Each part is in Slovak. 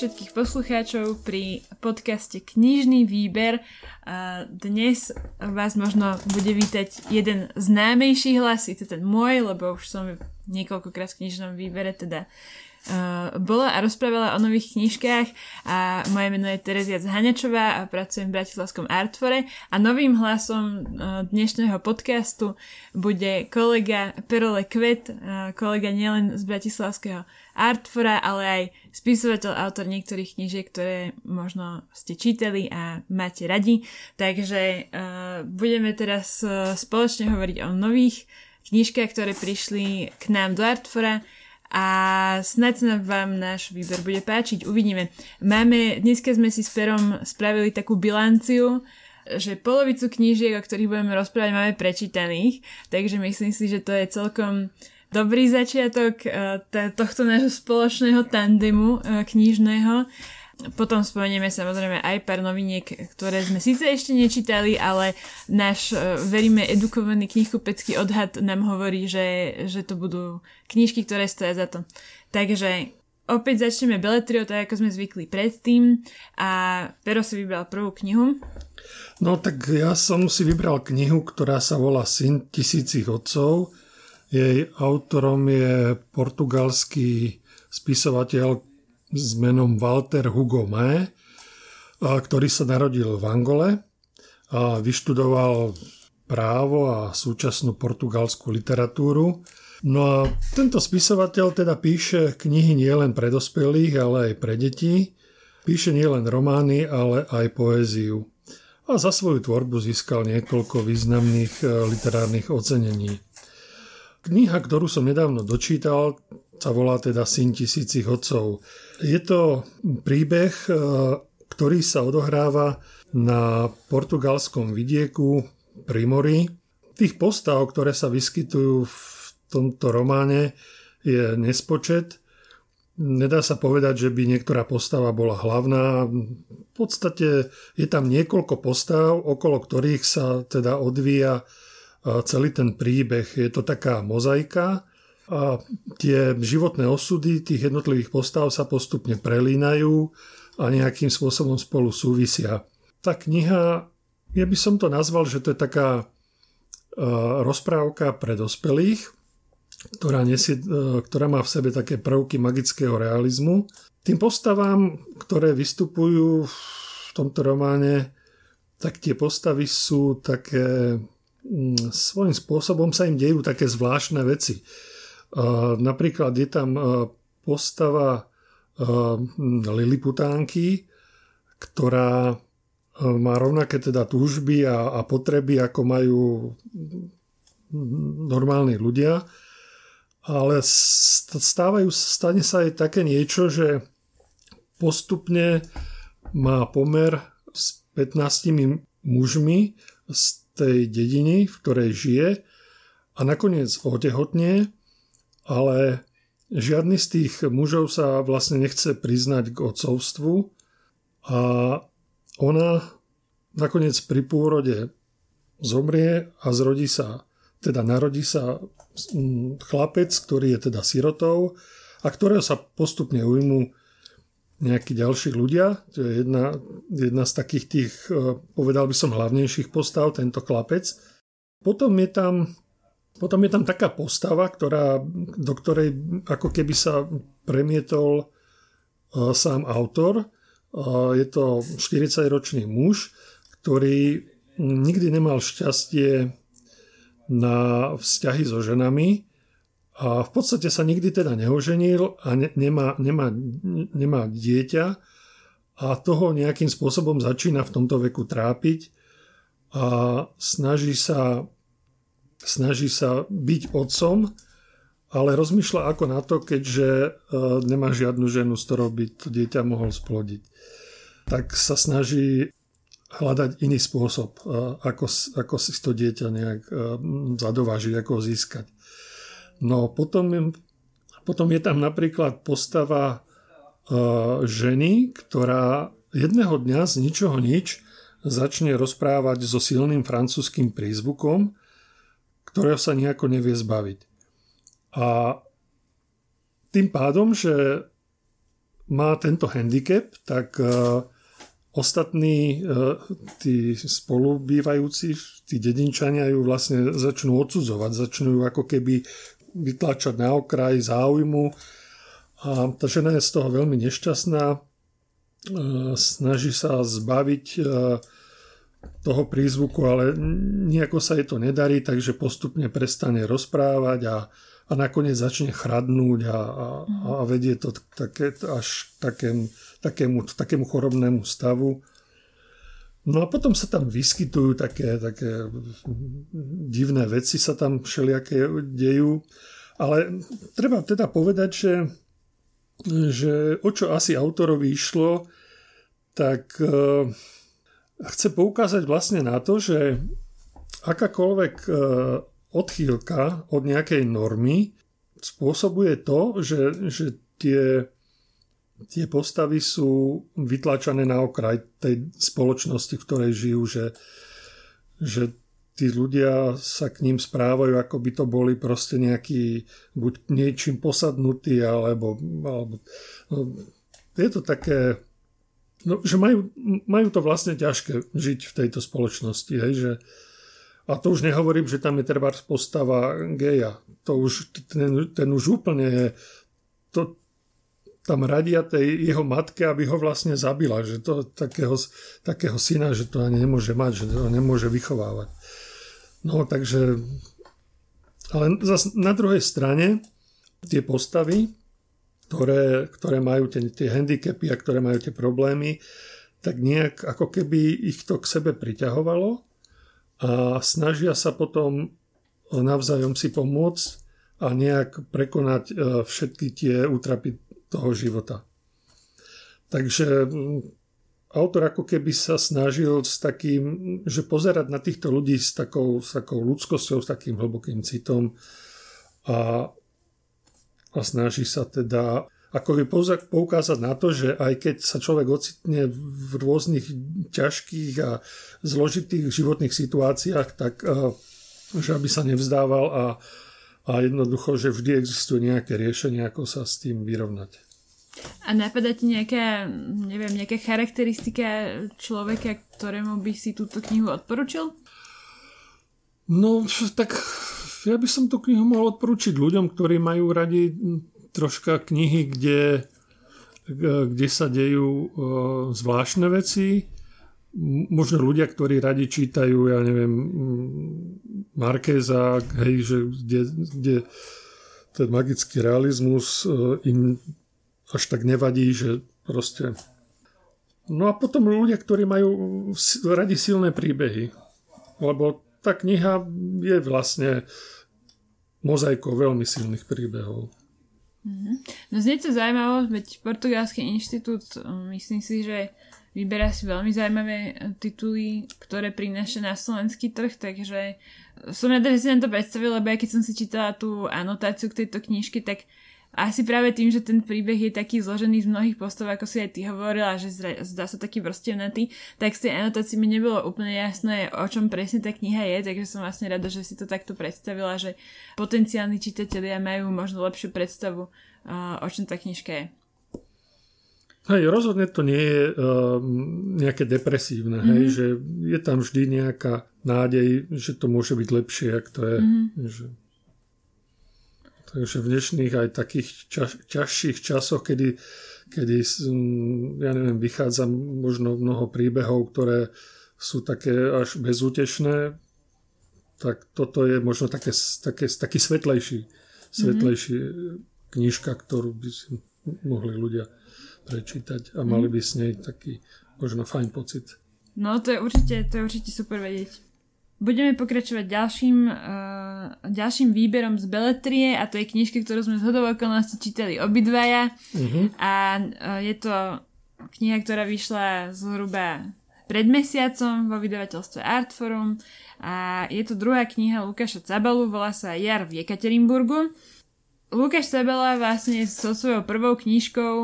všetkých poslucháčov pri podcaste Knižný výber. Dnes vás možno bude vítať jeden známejší hlas, je to ten môj, lebo už som niekoľkokrát v knižnom výbere teda bola a rozprávala o nových knižkách a moje meno je Terezia Zhaňačová a pracujem v Bratislavskom Artfore a novým hlasom uh, dnešného podcastu bude kolega Perole Kvet, uh, kolega nielen z Bratislavského Artfora, ale aj spisovateľ, autor niektorých knížiek, ktoré možno ste čítali a máte radi. Takže uh, budeme teraz spoločne hovoriť o nových knižkách, ktoré prišli k nám do Artfora a snad sa vám náš výber bude páčiť. Uvidíme. Máme, dneska sme si s Perom spravili takú bilanciu, že polovicu knížiek, o ktorých budeme rozprávať, máme prečítaných, takže myslím si, že to je celkom dobrý začiatok uh, tohto nášho spoločného tandemu uh, knižného. Potom spomenieme samozrejme aj pár noviniek, ktoré sme síce ešte nečítali, ale náš, e, veríme, edukovaný knihkupecký odhad nám hovorí, že, že to budú knižky, ktoré stoja za to. Takže opäť začneme Beletrio, tak ako sme zvykli predtým a Pero si vybral prvú knihu. No tak ja som si vybral knihu, ktorá sa volá Syn tisícich otcov. Jej autorom je portugalský spisovateľ s menom Walter Hugo Mé, ktorý sa narodil v Angole a vyštudoval právo a súčasnú portugalskú literatúru. No a tento spisovateľ teda píše knihy nielen pre dospelých, ale aj pre deti. Píše nielen romány, ale aj poéziu. A za svoju tvorbu získal niekoľko významných e, literárnych ocenení. Kniha, ktorú som nedávno dočítal, sa volá teda Syn tisícich otcov. Je to príbeh, e, ktorý sa odohráva na portugalskom vidieku pri mori. Tých postav, ktoré sa vyskytujú v tomto románe, je nespočet. Nedá sa povedať, že by niektorá postava bola hlavná. V podstate je tam niekoľko postav, okolo ktorých sa teda odvíja e, celý ten príbeh. Je to taká mozaika, a tie životné osudy tých jednotlivých postav sa postupne prelínajú a nejakým spôsobom spolu súvisia. Tá kniha, ja by som to nazval, že to je taká uh, rozprávka pre dospelých, ktorá, nesie, uh, ktorá má v sebe také prvky magického realizmu. Tým postavám, ktoré vystupujú v tomto románe, tak tie postavy sú také, mm, svojím spôsobom sa im dejú také zvláštne veci Napríklad je tam postava Liliputánky, ktorá má rovnaké teda túžby a, a potreby, ako majú normálni ľudia, ale stávajú, stane sa aj také niečo, že postupne má pomer s 15 mužmi z tej dediny, v ktorej žije a nakoniec otehotne ale žiadny z tých mužov sa vlastne nechce priznať k otcovstvu a ona nakoniec pri pôrode zomrie a zrodí sa, teda narodí sa mm, chlapec, ktorý je teda sirotou a ktorého sa postupne ujmú nejakí ďalší ľudia. To je jedna, jedna z takých tých, eh, povedal by som, hlavnejších postav, tento chlapec. Potom je tam potom je tam taká postava, ktorá, do ktorej ako keby sa premietol uh, sám autor. Uh, je to 40-ročný muž, ktorý nikdy nemal šťastie na vzťahy so ženami a v podstate sa nikdy teda neoženil a ne, nemá, nemá, nemá dieťa a toho nejakým spôsobom začína v tomto veku trápiť a snaží sa snaží sa byť otcom, ale rozmýšľa ako na to, keďže e, nemá žiadnu ženu, s ktorou by to dieťa mohol splodiť. Tak sa snaží hľadať iný spôsob, e, ako, ako si to dieťa nejak e, zadovážiť, ako ho získať. No potom, potom je tam napríklad postava ženy, ktorá jedného dňa z ničoho nič začne rozprávať so silným francúzským prízvukom ktorého sa nejako nevie zbaviť. A tým pádom, že má tento handicap, tak uh, ostatní uh, tí spolubývajúci, tí dedinčania ju vlastne začnú odsudzovať, začnú ju ako keby vytláčať na okraj záujmu a tá žena je z toho veľmi nešťastná, uh, snaží sa zbaviť toho prízvuku, ale nejako sa jej to nedarí, takže postupne prestane rozprávať a a nakoniec začne chradnúť a, a, a vedie to také, až takém, takému, takému chorobnému stavu. No a potom sa tam vyskytujú také, také divné veci sa tam všelijaké dejú, ale treba teda povedať, že, že o čo asi autorovi išlo, tak e, chce poukázať vlastne na to, že akákoľvek e, odchýlka od nejakej normy spôsobuje to, že, že tie, tie postavy sú vytlačené na okraj tej spoločnosti, v ktorej žijú, že, že tí ľudia sa k ním správajú, ako by to boli proste nejaký buď niečím posadnutí, alebo, alebo no, je to také, no, že majú, majú to vlastne ťažké žiť v tejto spoločnosti, hej, že, a to už nehovorím, že tam je treba postava geja. To už, ten, ten už úplne je, to, tam radia tej jeho matke, aby ho vlastne zabila, že to takého, takého syna, že to ani nemôže mať, že to nemôže vychovávať. No takže, ale zas na druhej strane tie postavy, ktoré, ktoré majú tie, tie handicapy a ktoré majú tie problémy, tak nejak ako keby ich to k sebe priťahovalo a snažia sa potom navzájom si pomôcť a nejak prekonať e, všetky tie útrapy toho života. Takže autor ako keby sa snažil s takým, že pozerať na týchto ľudí s takou, s takou ľudskosťou, s takým hlbokým citom a, a snaží sa teda ako by poukázať na to, že aj keď sa človek ocitne v rôznych ťažkých a zložitých životných situáciách, tak eh, že aby sa nevzdával a, a jednoducho, že vždy existuje nejaké riešenie, ako sa s tým vyrovnať. A napadá ti nejaká, neviem, nejaká charakteristika človeka, ktorému by si túto knihu odporučil? No, tak ja by som tú knihu mohol odporučiť ľuďom, ktorí majú radi troška knihy, kde, kde sa dejú e, zvláštne veci. Možno ľudia, ktorí radi čítajú, ja neviem, Markéza, hej, že kde, kde ten magický realizmus e, im až tak nevadí, že proste... No a potom ľudia, ktorí majú radi silné príbehy. Lebo tá kniha je vlastne mozaikou veľmi silných príbehov. Mm-hmm. No znie to zaujímavé, veď Portugalský inštitút, um, myslím si, že vyberá si veľmi zaujímavé e, tituly, ktoré prináša na slovenský trh, takže som rada, že si nám to predstavil, lebo ja keď som si čítala tú anotáciu k tejto knižke, tak asi práve tým, že ten príbeh je taký zložený z mnohých postov, ako si aj ty hovorila, že zdá sa taký vrstevnatý, tak z tej anotácii mi nebolo úplne jasné, o čom presne tá kniha je, takže som vlastne rada, že si to takto predstavila, že potenciálni čitatelia majú možno lepšiu predstavu, o čom tá knižka je. Hej, rozhodne to nie je uh, nejaké depresívne, mm-hmm. hej, že je tam vždy nejaká nádej, že to môže byť lepšie, ak to je. Mm-hmm. Že Takže v dnešných aj takých čas, ťažších časoch, kedy, kedy ja neviem, vychádza možno mnoho príbehov, ktoré sú také až bezútešné, tak toto je možno také, také, taký svetlejší, svetlejší mm-hmm. knižka, ktorú by si mohli ľudia prečítať a mali mhm. by s nej taký možno fajn pocit. No to je určite, to je určite super vedieť. Budeme pokračovať ďalším, uh, ďalším výberom z Beletrie a to je knižka, ktorú sme z hodou okolností čítali obidvaja uh-huh. a uh, je to kniha, ktorá vyšla zhruba pred mesiacom vo vydavateľstve Artforum a je to druhá kniha Lukáša Cabalu, volá sa Jar v Jekaterinburgu Lukáš Sabela vlastne so svojou prvou knižkou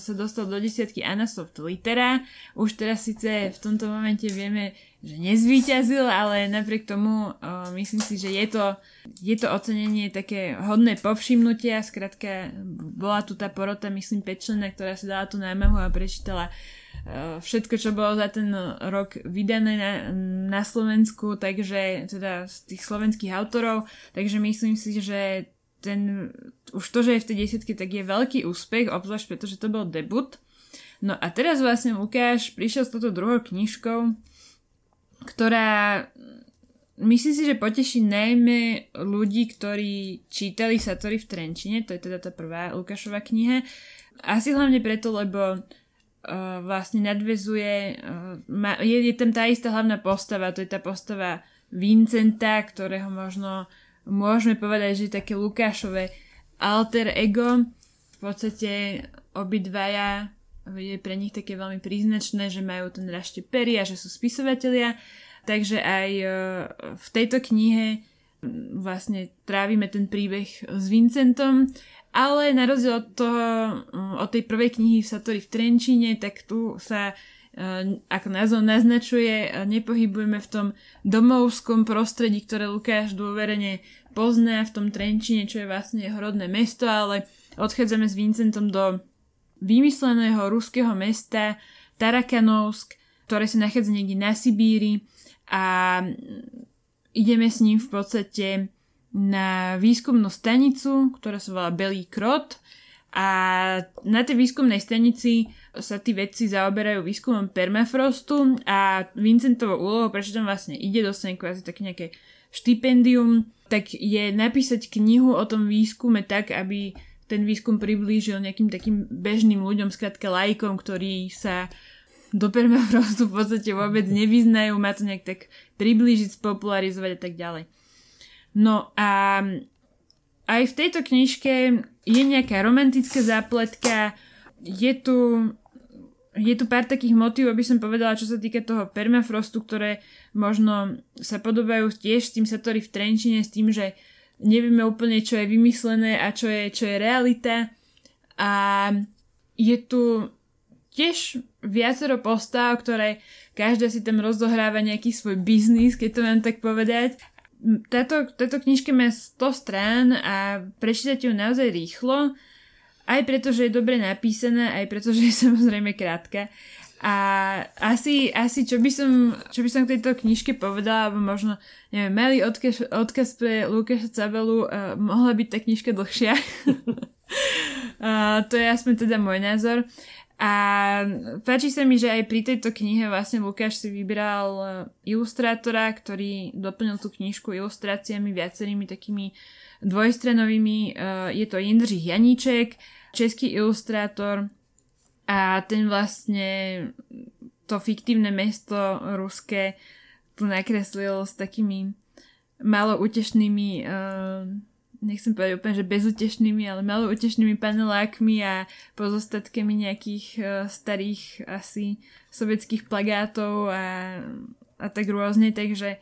sa dostal do desiatky Anasoft Litera. Už teraz síce v tomto momente vieme, že nezvíťazil, ale napriek tomu uh, myslím si, že je to, je to ocenenie také hodné povšimnutia. Skrátka, bola tu tá porota, myslím, pečlená, ktorá si dala tú námahu a prečítala uh, všetko, čo bolo za ten rok vydané na, na Slovensku, takže teda z tých slovenských autorov, takže myslím si, že ten, už to, že je v tej desiatke, tak je veľký úspech, obzvlášť pretože to bol debut. No a teraz vlastne Lukáš prišiel s touto druhou knižkou, ktorá myslím si, že poteší najmä ľudí, ktorí čítali Satori v Trenčine, to je teda tá prvá Lukášova kniha. Asi hlavne preto, lebo uh, vlastne nadvezuje, uh, je, je tam tá istá hlavná postava, to je tá postava Vincenta, ktorého možno môžeme povedať, že také Lukášové alter ego. V podstate obidvaja je pre nich také veľmi príznačné, že majú ten rašte pery a že sú spisovatelia. Takže aj e, v tejto knihe vlastne trávime ten príbeh s Vincentom, ale na rozdiel od, toho, od tej prvej knihy v Satori v Trenčine, tak tu sa Eh, ako názov naznačuje, eh, nepohybujeme v tom domovskom prostredí, ktoré Lukáš dôverene pozná v tom Trenčine, čo je vlastne jeho rodné mesto, ale odchádzame s Vincentom do vymysleného ruského mesta Tarakanovsk, ktoré sa nachádza niekde na Sibíri a ideme s ním v podstate na výskumnú stanicu, ktorá sa volá Belý krot. A na tej výskumnej stanici sa tí vedci zaoberajú výskumom permafrostu a Vincentovou úlohou, prečo tam vlastne ide, dostane kvázi také nejaké štipendium, tak je napísať knihu o tom výskume tak, aby ten výskum priblížil nejakým takým bežným ľuďom, skrátka lajkom, ktorí sa do permafrostu v podstate vôbec nevyznajú, má to nejak tak priblížiť, spopularizovať a tak ďalej. No a aj v tejto knižke je nejaká romantická zápletka, je tu, je tu pár takých motív, aby som povedala, čo sa týka toho permafrostu, ktoré možno sa podobajú tiež s tým Satori v Trenčine, s tým, že nevieme úplne, čo je vymyslené a čo je, čo je realita. A je tu tiež viacero postav, ktoré každá si tam rozohráva nejaký svoj biznis, keď to mám tak povedať táto, táto knižka má 100 strán a prečítať ju naozaj rýchlo, aj preto, že je dobre napísaná, aj preto, že je samozrejme krátka. A asi, asi čo, by som, čo by som k tejto knižke povedala, alebo možno, neviem, malý odkaz, odkaz pre Lukáša Cabelu, uh, mohla byť tá knižka dlhšia. uh, to je aspoň teda môj názor. A páči sa mi, že aj pri tejto knihe vlastne Lukáš si vybral e, ilustrátora, ktorý doplnil tú knižku ilustráciami viacerými takými dvojstrenovými. E, je to Jindřich Janíček, český ilustrátor a ten vlastne to fiktívne mesto ruské tu nakreslil s takými malo útešnými uh, nechcem povedať úplne, že bezútešnými, ale malo útešnými panelákmi a pozostatkami nejakých uh, starých asi sovietských plagátov a, a tak rôzne, takže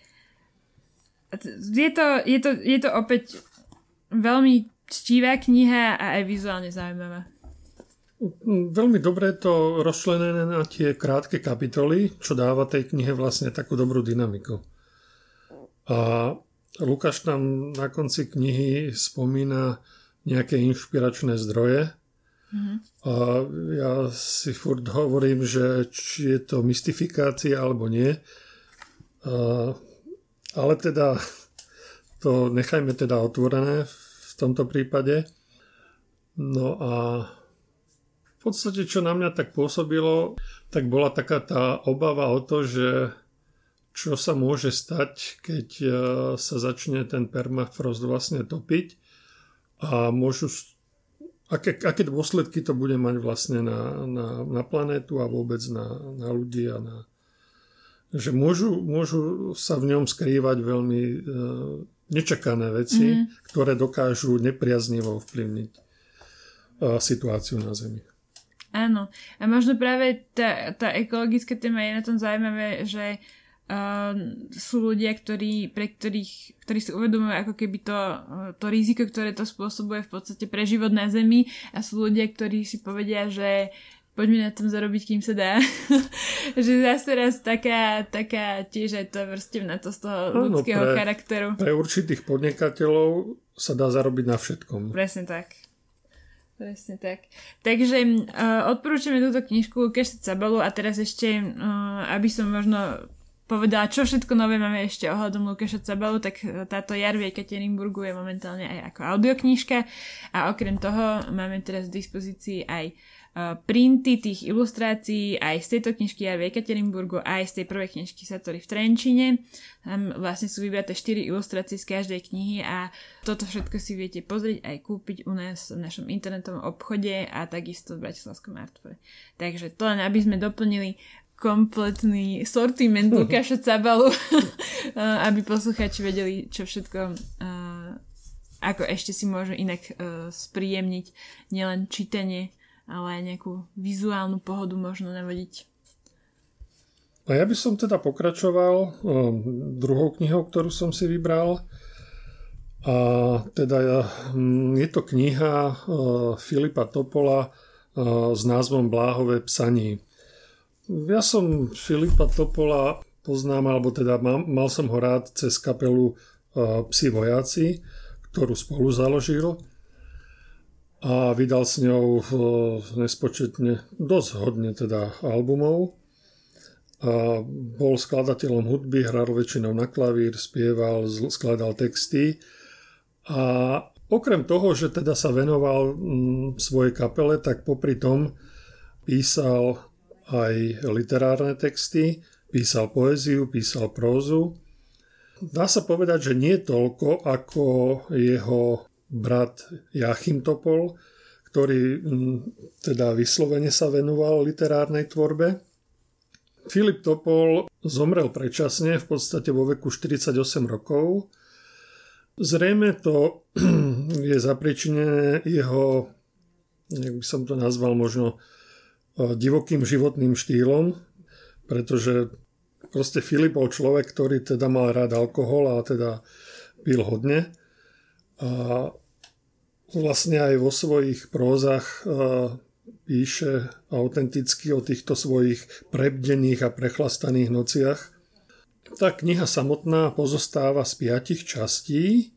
je to, je to, je to opäť veľmi čtivá kniha a aj vizuálne zaujímavá. Veľmi dobre to rozčlenené na tie krátke kapitoly, čo dáva tej knihe vlastne takú dobrú dynamiku. A Lukáš tam na konci knihy spomína nejaké inšpiračné zdroje. Mm-hmm. A ja si furt hovorím, že či je to mystifikácia alebo nie. A, ale teda to nechajme teda otvorené v tomto prípade. No a v podstate, čo na mňa tak pôsobilo, tak bola taká tá obava o to, že čo sa môže stať, keď e, sa začne ten permafrost vlastne topiť a môžu, aké, aké dôsledky to bude mať vlastne na, na, na planétu a vôbec na, na ľudí a na, že môžu, môžu sa v ňom skrývať veľmi uh, nečakané veci, mm-hmm. ktoré dokážu nepriaznivo ovplyvniť uh, situáciu na Zemi. Áno. A možno práve tá, tá ekologická téma je na tom zaujímavé, že uh, sú ľudia, ktorí, pre ktorých, ktorí si uvedomujú ako keby to, uh, to riziko, ktoré to spôsobuje v podstate pre život na Zemi a sú ľudia, ktorí si povedia, že poďme na tom zarobiť, kým sa dá. že zase raz taká, taká tiež aj to vrstevná to z toho ľudského pre, charakteru. Pre určitých podnikateľov sa dá zarobiť na všetkom. Presne tak. Presne tak. Takže uh, odporúčame túto knižku Kešet Sabalu a teraz ešte, uh, aby som možno povedala, čo všetko nové máme ešte ohľadom Lukáša Cabalu, tak e, táto Jar v Ekaterinburgu je momentálne aj ako audioknižka a okrem toho máme teraz v dispozícii aj uh, printy tých ilustrácií aj z tejto knižky Jar v Ekaterinburgu, aj z tej prvej knižky Satori v Trenčine. Tam vlastne sú vybraté 4 ilustrácie z každej knihy a toto všetko si viete pozrieť aj kúpiť u nás v našom internetovom obchode a takisto v Bratislavskom Artfore. Takže to len aby sme doplnili kompletný sortiment Lukáša Cabalu, aby poslucháči vedeli, čo všetko ako ešte si môžu inak spríjemniť nielen čítanie, ale aj nejakú vizuálnu pohodu možno navodiť. A ja by som teda pokračoval druhou knihou, ktorú som si vybral. A teda je to kniha Filipa Topola s názvom Bláhové psaní. Ja som Filipa Topola poznám, alebo teda mal, som ho rád cez kapelu Psi vojaci, ktorú spolu založil a vydal s ňou uh, nespočetne dosť hodne teda albumov. A bol skladateľom hudby, hral väčšinou na klavír, spieval, skladal texty a okrem toho, že teda sa venoval mm, svojej kapele, tak popri tom písal aj literárne texty, písal poéziu, písal prózu. Dá sa povedať, že nie toľko ako jeho brat Jachim Topol, ktorý mm, teda vyslovene sa venoval literárnej tvorbe. Filip Topol zomrel predčasne, v podstate vo veku 48 rokov. Zrejme to je zapričinené jeho, jak by som to nazval, možno divokým životným štýlom, pretože proste Filip bol človek, ktorý teda mal rád alkohol a teda pil hodne. A vlastne aj vo svojich prózach píše autenticky o týchto svojich prebdených a prechlastaných nociach. Tá kniha samotná pozostáva z piatich častí.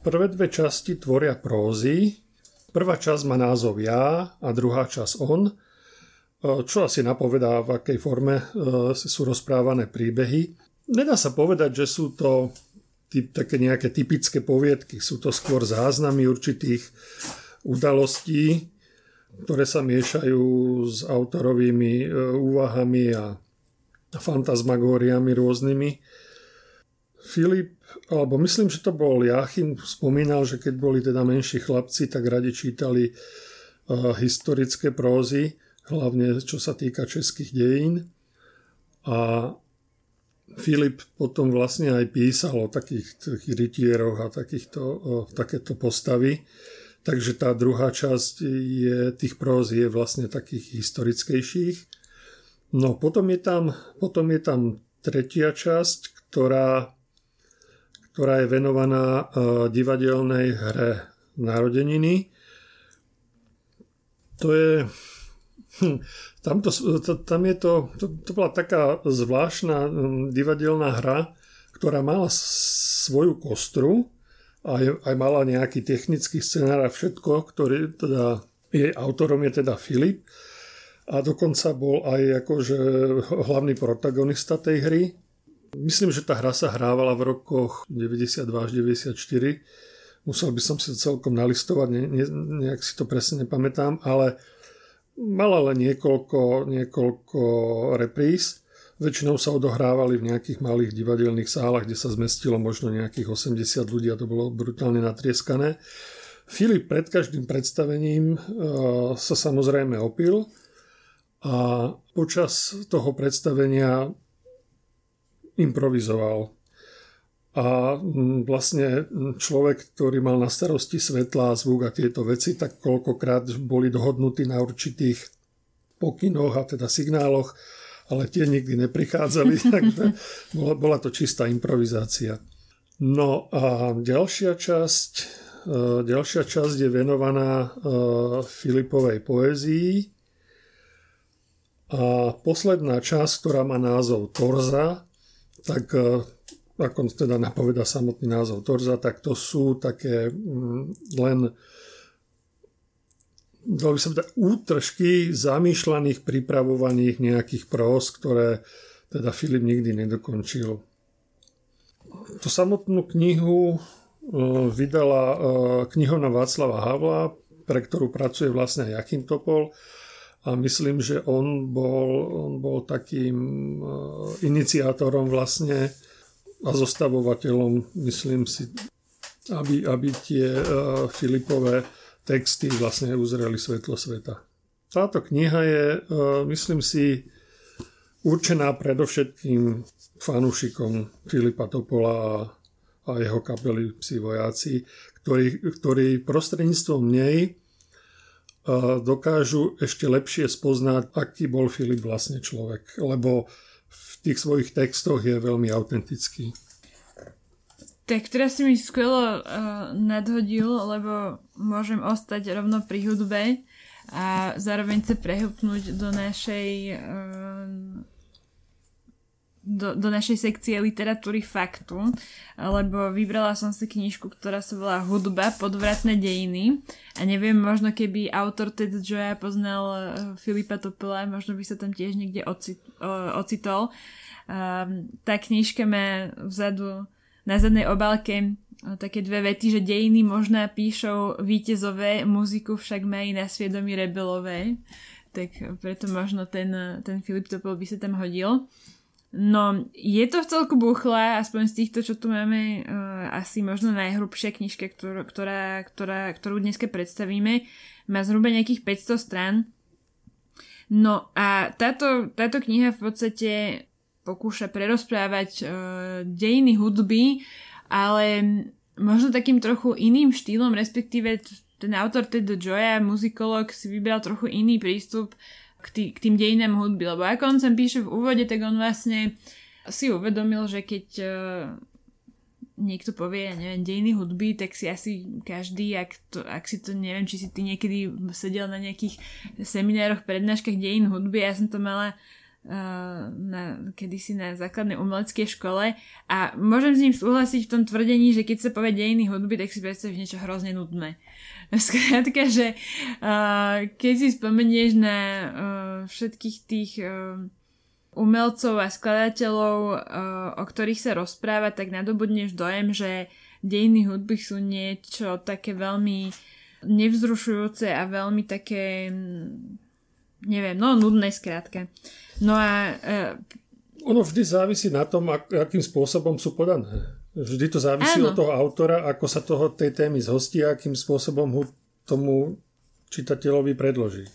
Prvé dve časti tvoria prózy. Prvá časť má názov Ja a druhá časť On čo asi napovedá, v akej forme sú rozprávané príbehy. Nedá sa povedať, že sú to také nejaké typické poviedky, sú to skôr záznamy určitých udalostí, ktoré sa miešajú s autorovými úvahami a fantasmagóriami rôznymi. Filip, alebo myslím, že to bol Jachim, spomínal, že keď boli teda menší chlapci, tak radi čítali historické prózy hlavne čo sa týka českých dejín. A Filip potom vlastne aj písal o takých, takých rytieroch a takýchto, o, takéto postavy. Takže tá druhá časť je, tých próz je vlastne takých historickejších. No potom je tam, potom je tam tretia časť, ktorá, ktorá je venovaná uh, divadelnej hre Narodeniny. To je Hm, tam, to, tam je to, to, to bola taká zvláštna hm, divadelná hra, ktorá mala svoju kostru aj, aj mala nejaký technický scenár a všetko, ktorý teda jej autorom je teda Filip a dokonca bol aj akože hlavný protagonista tej hry. Myslím, že tá hra sa hrávala v rokoch 92 až 94. Musel by som si to celkom nalistovať, ne, ne, nejak si to presne nepamätám, ale Mala len niekoľko, niekoľko repríz. Väčšinou sa odohrávali v nejakých malých divadelných sálach, kde sa zmestilo možno nejakých 80 ľudí a to bolo brutálne natrieskané. Filip pred každým predstavením e, sa samozrejme opil a počas toho predstavenia improvizoval a vlastne človek, ktorý mal na starosti svetla, zvuk a tieto veci, tak koľkokrát boli dohodnutí na určitých pokynoch a teda signáloch a ale tie nikdy neprichádzali, takže bola, bola to čistá improvizácia. No a ďalšia časť, e, ďalšia časť je venovaná e, Filipovej poézii a posledná časť, ktorá má názov Torza, tak e, ako teda napoveda samotný názov Torza, tak to sú také mm, len dalo by som povedať, útržky zamýšľaných, pripravovaných nejakých prós, ktoré teda Filip nikdy nedokončil. Tu samotnú knihu e, vydala e, knihovna Václava Havla, pre ktorú pracuje vlastne Jakým Topol a myslím, že on bol, on bol takým e, iniciátorom vlastne a zostavovateľom, myslím si, aby, aby tie Filipové texty vlastne uzreli svetlo sveta. Táto kniha je, e, myslím si, určená predovšetkým fanúšikom Filipa Topola a jeho kapely Psi vojáci, ktorí, ktorí prostredníctvom nej e, dokážu ešte lepšie spoznať, aký bol Filip vlastne človek, lebo v tých svojich textoch je veľmi autentický. Tak teraz si mi skvelo uh, nadhodil, lebo môžem ostať rovno pri hudbe a zároveň sa prehupnúť do našej uh, do, do našej sekcie literatúry faktu, lebo vybrala som si knižku, ktorá sa volá Hudba, podvratné dejiny a neviem, možno keby autor Ted Joya poznal uh, Filipa Topola, možno by sa tam tiež niekde ocit, uh, ocitol. Uh, tá knižka má vzadu na zadnej obálke také dve vety, že dejiny možná píšou víťezové, muziku však mají na sviedomí rebelové. Tak preto možno ten, ten Filip Topol by sa tam hodil. No, je to v celku buchle, aspoň z týchto, čo tu máme, uh, asi možno najhrubšia knižka, ktorú, ktorá, ktorá, ktorú dneska predstavíme. Má zhruba nejakých 500 strán. No a táto, táto kniha v podstate pokúša prerozprávať uh, dejiny hudby, ale možno takým trochu iným štýlom, respektíve ten autor Ted Joya, muzikolog, si vybral trochu iný prístup k, tý, k tým dejinám hudby, lebo ako on sem píše v úvode, tak on vlastne si uvedomil, že keď uh, niekto povie, neviem, dejiny hudby, tak si asi každý, ak, to, ak si to, neviem, či si ty niekedy sedel na nejakých seminároch, prednáškach dejín hudby, ja som to mala na, kedysi na základnej umeleckej škole a môžem s ním súhlasiť v tom tvrdení, že keď sa povie dejiny hudby, tak si predstavíš niečo hrozne nudné. Skrátka, že uh, keď si spomenieš na uh, všetkých tých uh, umelcov a skladateľov, uh, o ktorých sa rozpráva, tak nadobudneš dojem, že dejiny hudby sú niečo také veľmi nevzrušujúce a veľmi také neviem, no nudné skrátka. No a... Uh, ono vždy závisí na tom, ak, akým spôsobom sú podané. Vždy to závisí áno. od toho autora, ako sa toho tej témy zhostí a akým spôsobom ho tomu čitateľovi predloží.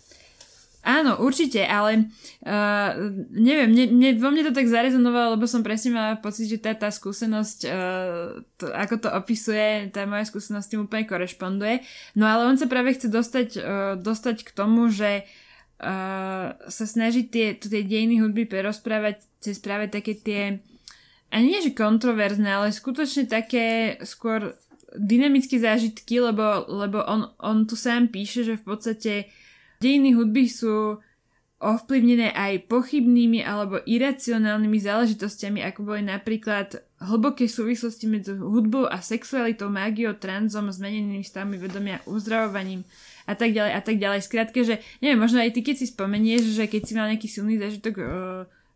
Áno, určite, ale uh, neviem, mne, mne, vo mne to tak zarezonovalo, lebo som presne mala pocit, že tá, tá skúsenosť, uh, to, ako to opisuje, tá moja skúsenosť tým úplne korešponduje. No ale on sa práve chce dostať, uh, dostať k tomu, že uh, sa snažiť tie, tie dejiny hudby prerozprávať cez práve také tie ani nie že kontroverzné, ale skutočne také skôr dynamické zážitky, lebo, lebo on, on tu sám píše, že v podstate dejiny hudby sú ovplyvnené aj pochybnými alebo iracionálnymi záležitostiami, ako boli napríklad hlboké súvislosti medzi hudbou a sexualitou, mágiou, tranzom, zmenenými stavmi vedomia, uzdravovaním, a tak ďalej a tak ďalej. Skrátka, že neviem, možno aj ty, keď si spomenieš, že keď si mal nejaký silný zážitok uh,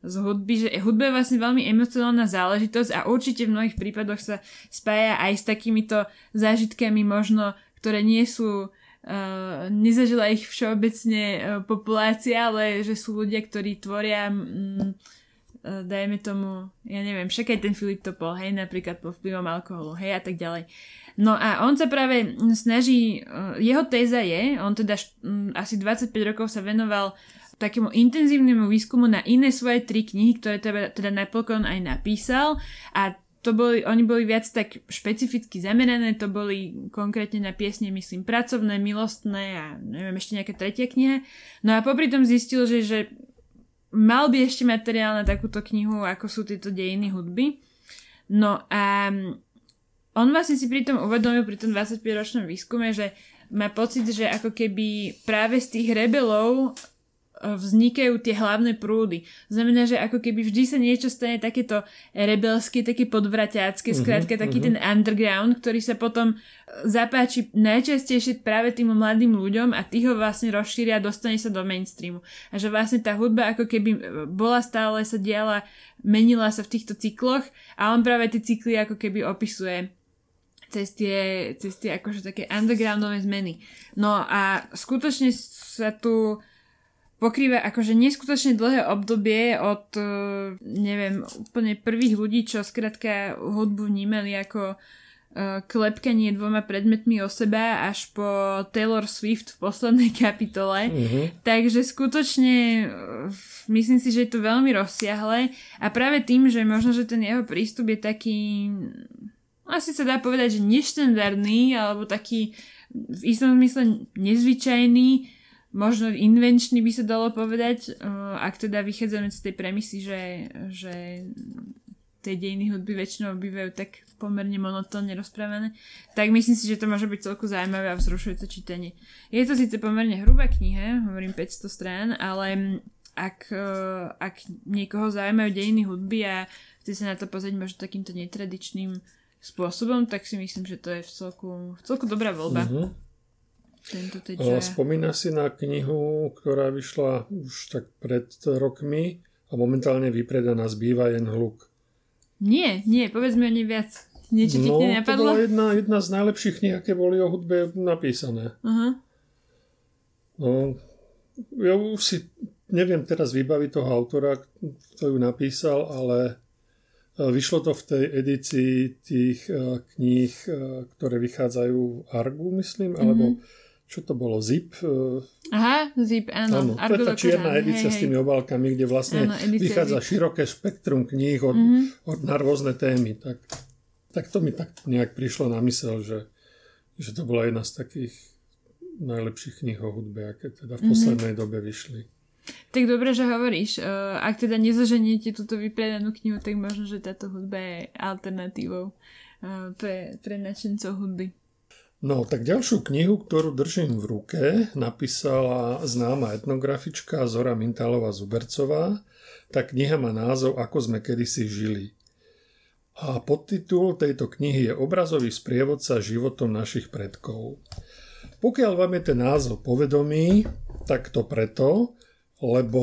z hudby, že hudba je vlastne veľmi emocionálna záležitosť a určite v mnohých prípadoch sa spája aj s takýmito zážitkami možno, ktoré nie sú Uh, nezažila ich všeobecne uh, populácia, ale že sú ľudia, ktorí tvoria um, uh, dajme tomu, ja neviem, však aj ten Filip Topol, hej, napríklad pod vplyvom alkoholu, hej, a tak ďalej. No a on sa práve snaží, eh, jeho téza je, on teda asi 25 rokov sa venoval takému intenzívnemu výskumu na iné svoje tri knihy, ktoré teda, teda napokon aj napísal a to boli, oni boli viac tak špecificky zamerané, to boli konkrétne na piesne, myslím, pracovné, milostné a neviem, ešte nejaká tretia kniha. No a popri tom zistil, že, že mal by ešte materiál na takúto knihu, ako sú tieto dejiny hudby. No a on vlastne si pritom uvedomil pri tom 25-ročnom výskume, že má pocit, že ako keby práve z tých rebelov vznikajú tie hlavné prúdy. Znamená, že ako keby vždy sa niečo stane takéto rebelské, také podvraťácké, mm-hmm, skrátka taký mm-hmm. ten underground, ktorý sa potom zapáči najčastejšie práve tým mladým ľuďom a tí ho vlastne rozšíria a dostane sa do mainstreamu. A že vlastne tá hudba ako keby bola stále, sa diala, menila sa v týchto cykloch a on práve tie cykly ako keby opisuje cez tie, cez tie akože také undergroundové zmeny. No a skutočne sa tu pokrýva akože neskutočne dlhé obdobie od, e, neviem, úplne prvých ľudí, čo skrátka hudbu vnímali ako uh, klepkanie dvoma predmetmi o seba až po Taylor Swift v poslednej kapitole. Mm-hmm. Takže skutočne uh, myslím si, že je to veľmi rozsiahle a práve tým, že možno, že ten jeho prístup je taký asi sa dá povedať, že neštandardný alebo taký v istom zmysle nezvyčajný, možno invenčný by sa dalo povedať, uh, ak teda vychádzame z tej premisy, že, že tie dejiny hudby väčšinou bývajú tak pomerne monotónne rozprávané, tak myslím si, že to môže byť celku zaujímavé a vzrušujúce čítanie. Je to síce pomerne hrubá kniha, hovorím 500 strán, ale ak, uh, ak niekoho zaujímajú dejiny hudby a chce sa na to pozrieť možno takýmto netradičným spôsobom, tak si myslím, že to je v celku, v celku dobrá voľba. Uh-huh. Tento Spomína si na knihu, ktorá vyšla už tak pred rokmi a momentálne vypredaná zbýva jen hluk. Nie, nie, povedz mi o nej viac. Niečo no, ti to bola jedna, jedna z najlepších kníh, aké boli o hudbe napísané. Uh-huh. No, ja už si neviem teraz vybaviť toho autora, kto ju napísal, ale vyšlo to v tej edícii tých e, kníh, e, ktoré vychádzajú v Argu, myslím, mm-hmm. alebo čo to bolo, Zip? Aha, Zip, áno. áno to je tá čierna edícia hej, s tými obálkami, kde vlastne áno, vychádza Zip. široké spektrum kníh od, mm-hmm. od, na rôzne témy. Tak, tak to mi tak nejak prišlo na mysel, že, že to bola jedna z takých najlepších kníh o hudbe, aké teda v mhm. poslednej mm-hmm. dobe vyšli. Tak dobre, že hovoríš. Uh, ak teda nezaženiete túto vypredanú knihu, tak možno, že táto hudba je alternatívou uh, pre, pre načencov hudby. No, tak ďalšiu knihu, ktorú držím v ruke, napísala známa etnografička Zora Mintálová Zubercová. Tá kniha má názov Ako sme kedysi žili. A podtitul tejto knihy je Obrazový sprievodca životom našich predkov. Pokiaľ vám je ten názov povedomý, tak to preto, lebo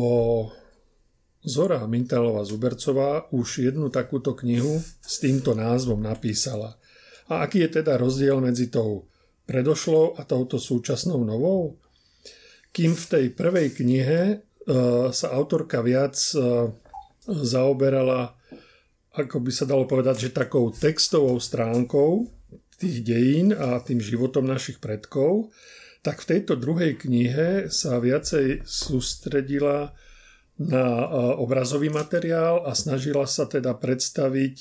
Zora Mintálová Zubercová už jednu takúto knihu s týmto názvom napísala – a aký je teda rozdiel medzi tou predošlou a touto súčasnou novou? Kým v tej prvej knihe e, sa autorka viac e, zaoberala, ako by sa dalo povedať, že takou textovou stránkou tých dejín a tým životom našich predkov, tak v tejto druhej knihe sa viacej sústredila na e, obrazový materiál a snažila sa teda predstaviť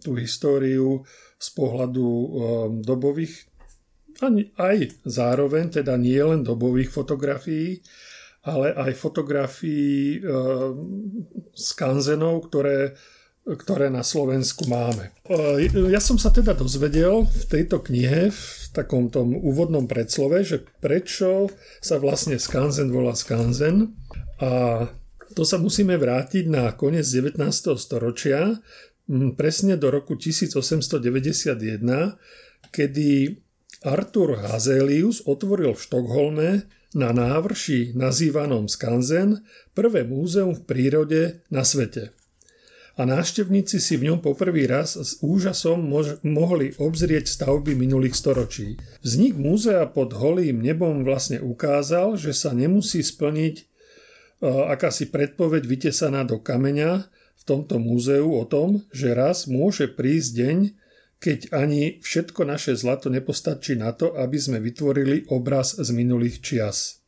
tú históriu z pohľadu um, dobových, aj zároveň, teda nie len dobových fotografií, ale aj fotografií skanzenov, ktoré, ktoré na Slovensku máme. Ja som sa teda dozvedel v tejto knihe, takom tom úvodnom predslove, že prečo sa vlastne skanzen volá skanzen a to sa musíme vrátiť na koniec 19. storočia, presne do roku 1891, kedy Arthur Hazelius otvoril v Štokholme na návrši nazývanom Skanzen prvé múzeum v prírode na svete. A návštevníci si v ňom poprvý raz s úžasom mož- mohli obzrieť stavby minulých storočí. Vznik múzea pod holým nebom vlastne ukázal, že sa nemusí splniť uh, akási predpoveď vytesaná do kameňa, v tomto múzeu o tom, že raz môže prísť deň, keď ani všetko naše zlato nepostačí na to, aby sme vytvorili obraz z minulých čias.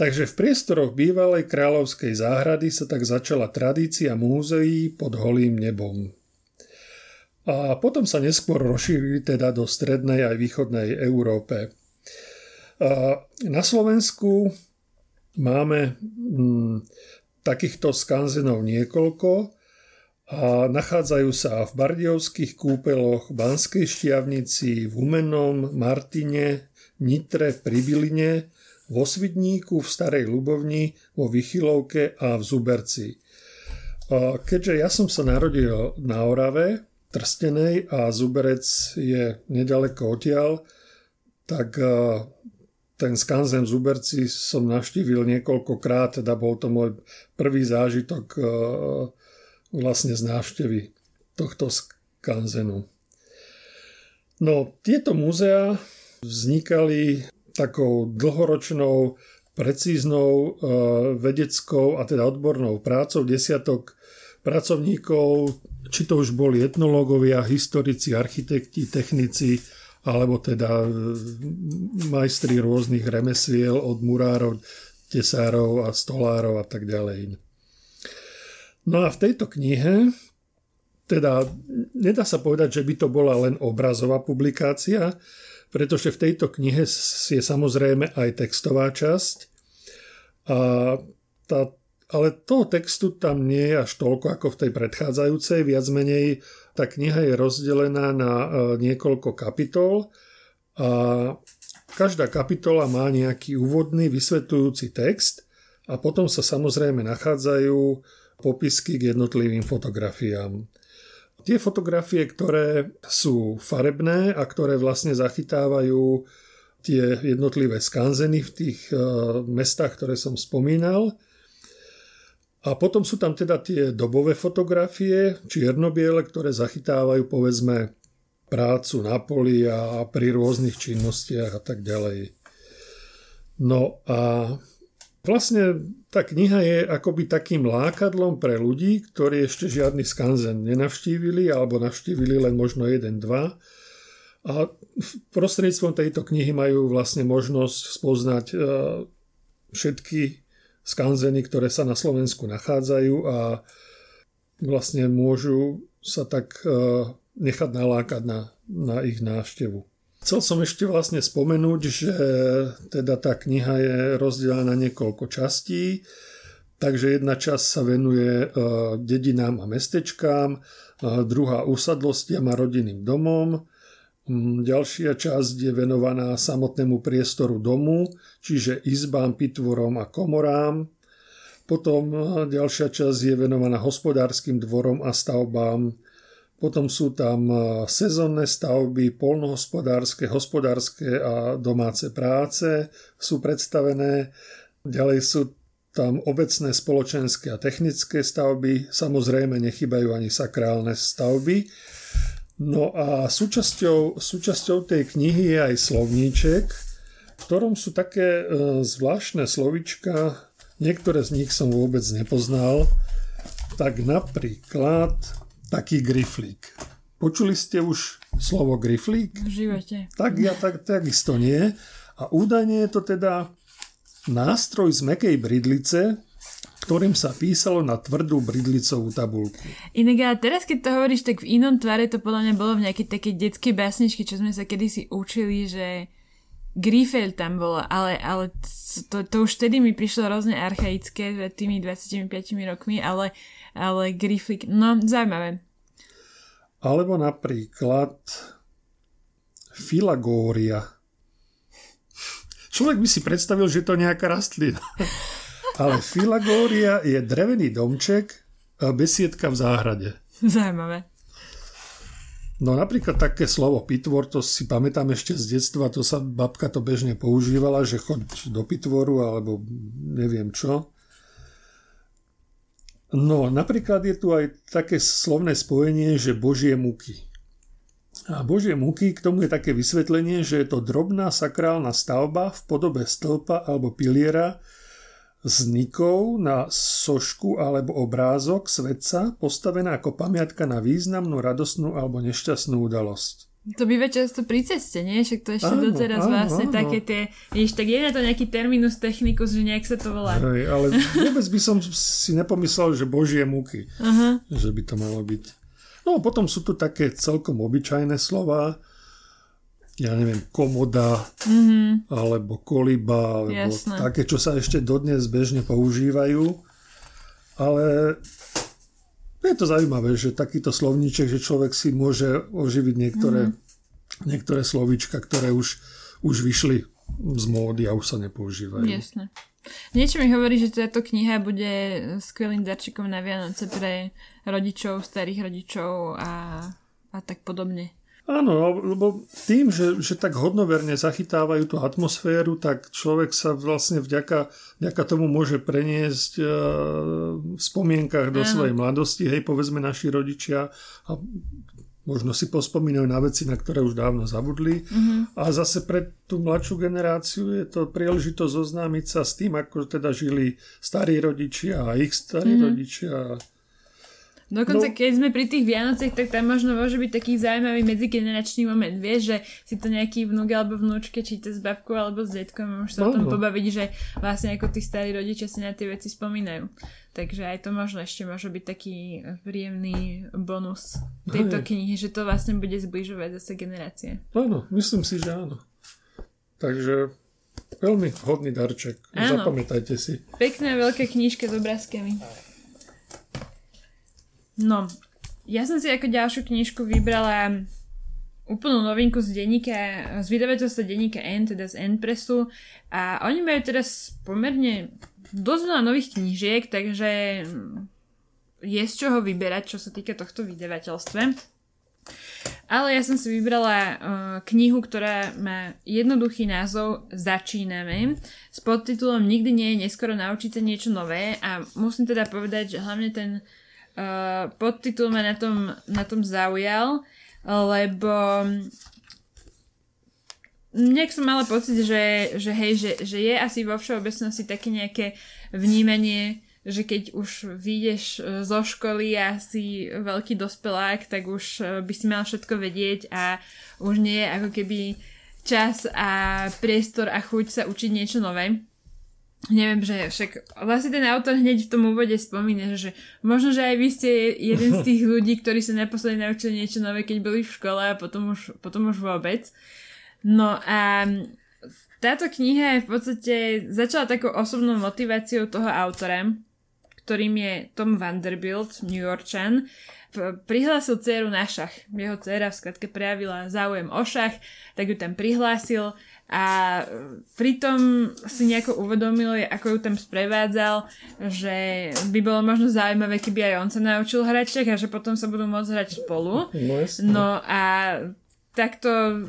Takže v priestoroch bývalej kráľovskej záhrady sa tak začala tradícia múzeí pod holým nebom. A potom sa neskôr rozšírili teda do strednej aj východnej Európe. A na Slovensku máme mm, takýchto skanzenov niekoľko a nachádzajú sa v Bardiovských kúpeloch, Banskej Štiavnici, v Humennom, Martine, Nitre, Pribiline, vo Svidníku, v Starej Ľubovni, vo Vychylovke a v Zuberci. Keďže ja som sa narodil na Orave, Trstenej a Zuberec je nedaleko odtiaľ, tak ten skanzen v Zuberci som navštívil niekoľkokrát, teda bol to môj prvý zážitok vlastne z návštevy tohto skanzenu. No, tieto múzea vznikali takou dlhoročnou, precíznou e, vedeckou a teda odbornou prácou desiatok pracovníkov, či to už boli etnológovia, historici, architekti, technici, alebo teda e, majstri rôznych remesiel od murárov, tesárov a stolárov a tak ďalej. No a v tejto knihe, teda nedá sa povedať, že by to bola len obrazová publikácia, pretože v tejto knihe je samozrejme aj textová časť. A tá, ale toho textu tam nie je až toľko ako v tej predchádzajúcej. Viac menej tá kniha je rozdelená na e, niekoľko kapitol a každá kapitola má nejaký úvodný vysvetľujúci text a potom sa samozrejme nachádzajú popisky k jednotlivým fotografiám. Tie fotografie, ktoré sú farebné a ktoré vlastne zachytávajú tie jednotlivé skanzeny v tých e, mestách, ktoré som spomínal. A potom sú tam teda tie dobové fotografie, čiernobiele, ktoré zachytávajú povedzme prácu na poli a pri rôznych činnostiach a tak ďalej. No a Vlastne tá kniha je akoby takým lákadlom pre ľudí, ktorí ešte žiadny skanzen nenavštívili alebo navštívili len možno jeden, dva. A prostredníctvom tejto knihy majú vlastne možnosť spoznať e, všetky skanzeny, ktoré sa na Slovensku nachádzajú a vlastne môžu sa tak e, nechať nalákať na, na ich návštevu. Chcel som ešte vlastne spomenúť, že teda tá kniha je rozdelená na niekoľko častí, takže jedna časť sa venuje e, dedinám a mestečkám, e, druhá usadlostiam a rodinným domom, mm, ďalšia časť je venovaná samotnému priestoru domu, čiže izbám, pitvorom a komorám. Potom e, ďalšia časť je venovaná hospodárskym dvorom a stavbám, potom sú tam e, sezónne stavby, polnohospodárske, hospodárske a domáce práce sú predstavené. Ďalej sú tam obecné spoločenské a technické stavby, samozrejme nechybajú ani sakrálne stavby. No a súčasťou, súčasťou tej knihy je aj slovníček, v ktorom sú také e, zvláštne slovička, niektoré z nich som vôbec nepoznal. Tak napríklad taký griflík. Počuli ste už slovo griflík? V živote. Tak ja tak, takisto nie. A údajne je to teda nástroj z mekej bridlice, ktorým sa písalo na tvrdú bridlicovú tabulku. Inak ale teraz, keď to hovoríš, tak v inom tvare to podľa mňa bolo v nejakej takej detskej básničke, čo sme sa kedysi učili, že Grifel tam bola, ale, ale to, to už vtedy mi prišlo hrozne archaické, tými 25 rokmi, ale ale griflík, no zaujímavé. Alebo napríklad filagória. Človek by si predstavil, že to je nejaká rastlina. Ale filagória je drevený domček a besiedka v záhrade. Zaujímavé. No napríklad také slovo pitvor, to si pamätám ešte z detstva, to sa babka to bežne používala, že choď do pitvoru alebo neviem čo. No, napríklad je tu aj také slovné spojenie, že Božie muky. A Božie muky, k tomu je také vysvetlenie, že je to drobná sakrálna stavba v podobe stĺpa alebo piliera s nikou na sošku alebo obrázok svetca postavená ako pamiatka na významnú, radosnú alebo nešťastnú udalosť. To býva často pri ceste, nie? Však to ešte áno, doteraz áno, vlastne áno. také tie... Vieš, tak je na to nejaký terminus technicus, že nejak sa to volá. Hej, ale vôbec by som si nepomyslel, že božie múky. Aha. Že by to malo byť. No potom sú tu také celkom obyčajné slova. Ja neviem, komoda, mm-hmm. alebo koliba, alebo Jasné. také, čo sa ešte dodnes bežne používajú. ale je to zaujímavé, že takýto slovníček, že človek si môže oživiť niektoré, mm. niektoré slovíčka, ktoré už, už vyšli z módy a už sa nepoužívajú. Jasné. Niečo mi hovorí, že táto kniha bude skvelým darčekom na Vianoce pre rodičov, starých rodičov a, a tak podobne. Áno, no, lebo tým, že, že tak hodnoverne zachytávajú tú atmosféru, tak človek sa vlastne vďaka, vďaka tomu môže preniesť uh, v spomienkach do Áno. svojej mladosti, hej, povedzme naši rodičia a možno si pospomínajú na veci, na ktoré už dávno zabudli. Mm-hmm. A zase pre tú mladšiu generáciu je to príležitosť zoznámiť sa s tým, ako teda žili starí rodičia a ich starí mm-hmm. rodičia Dokonca no. keď sme pri tých Vianocech, tak tam možno môže byť taký zaujímavý medzigeneračný moment. Vieš, že si to nejaký vnúk alebo vnúčke číta s babkou alebo s detkom už sa no, o tom no. pobaviť, že vlastne ako tí starí rodičia si na tie veci spomínajú. Takže aj to možno ešte môže byť taký príjemný bonus tejto Hej. knihy, že to vlastne bude zbližovať zase generácie. Áno, myslím si, že áno. Takže veľmi hodný darček. Áno. Zapamätajte si. Pekná veľká knižka s obrázkami. No, ja som si ako ďalšiu knižku vybrala úplnú novinku z denníka, z vydavateľstva denníka N, teda z N Pressu a oni majú teraz pomerne dosť veľa nových knížiek, takže je z čoho vyberať, čo sa týka tohto vydavateľstva. Ale ja som si vybrala uh, knihu, ktorá má jednoduchý názov Začíname s podtitulom Nikdy nie je neskoro naučiť sa niečo nové a musím teda povedať, že hlavne ten uh, podtitul ma na tom, na tom zaujal, lebo nejak som mala pocit, že, že hej, že, že je asi vo všeobecnosti také nejaké vnímanie, že keď už vyjdeš e, zo školy a si veľký dospelák, tak už e, by si mal všetko vedieť a už nie je ako keby čas a priestor a chuť sa učiť niečo nové neviem, že však vlastne ten autor hneď v tom úvode spomína, že možno, že aj vy ste jeden z tých ľudí, ktorí sa naposledy naučili niečo nové, keď boli v škole a potom už, potom už vôbec. No a táto kniha je v podstate začala takou osobnou motiváciou toho autora, ktorým je Tom Vanderbilt, New Yorkčan, prihlásil dceru na šach. Jeho dcera v skratke prejavila záujem o šach, tak ju tam prihlásil a pritom si nejako uvedomil, ako ju tam sprevádzal, že by bolo možno zaujímavé, keby aj on sa naučil šach a že potom sa budú môcť hrať spolu. No, no a takto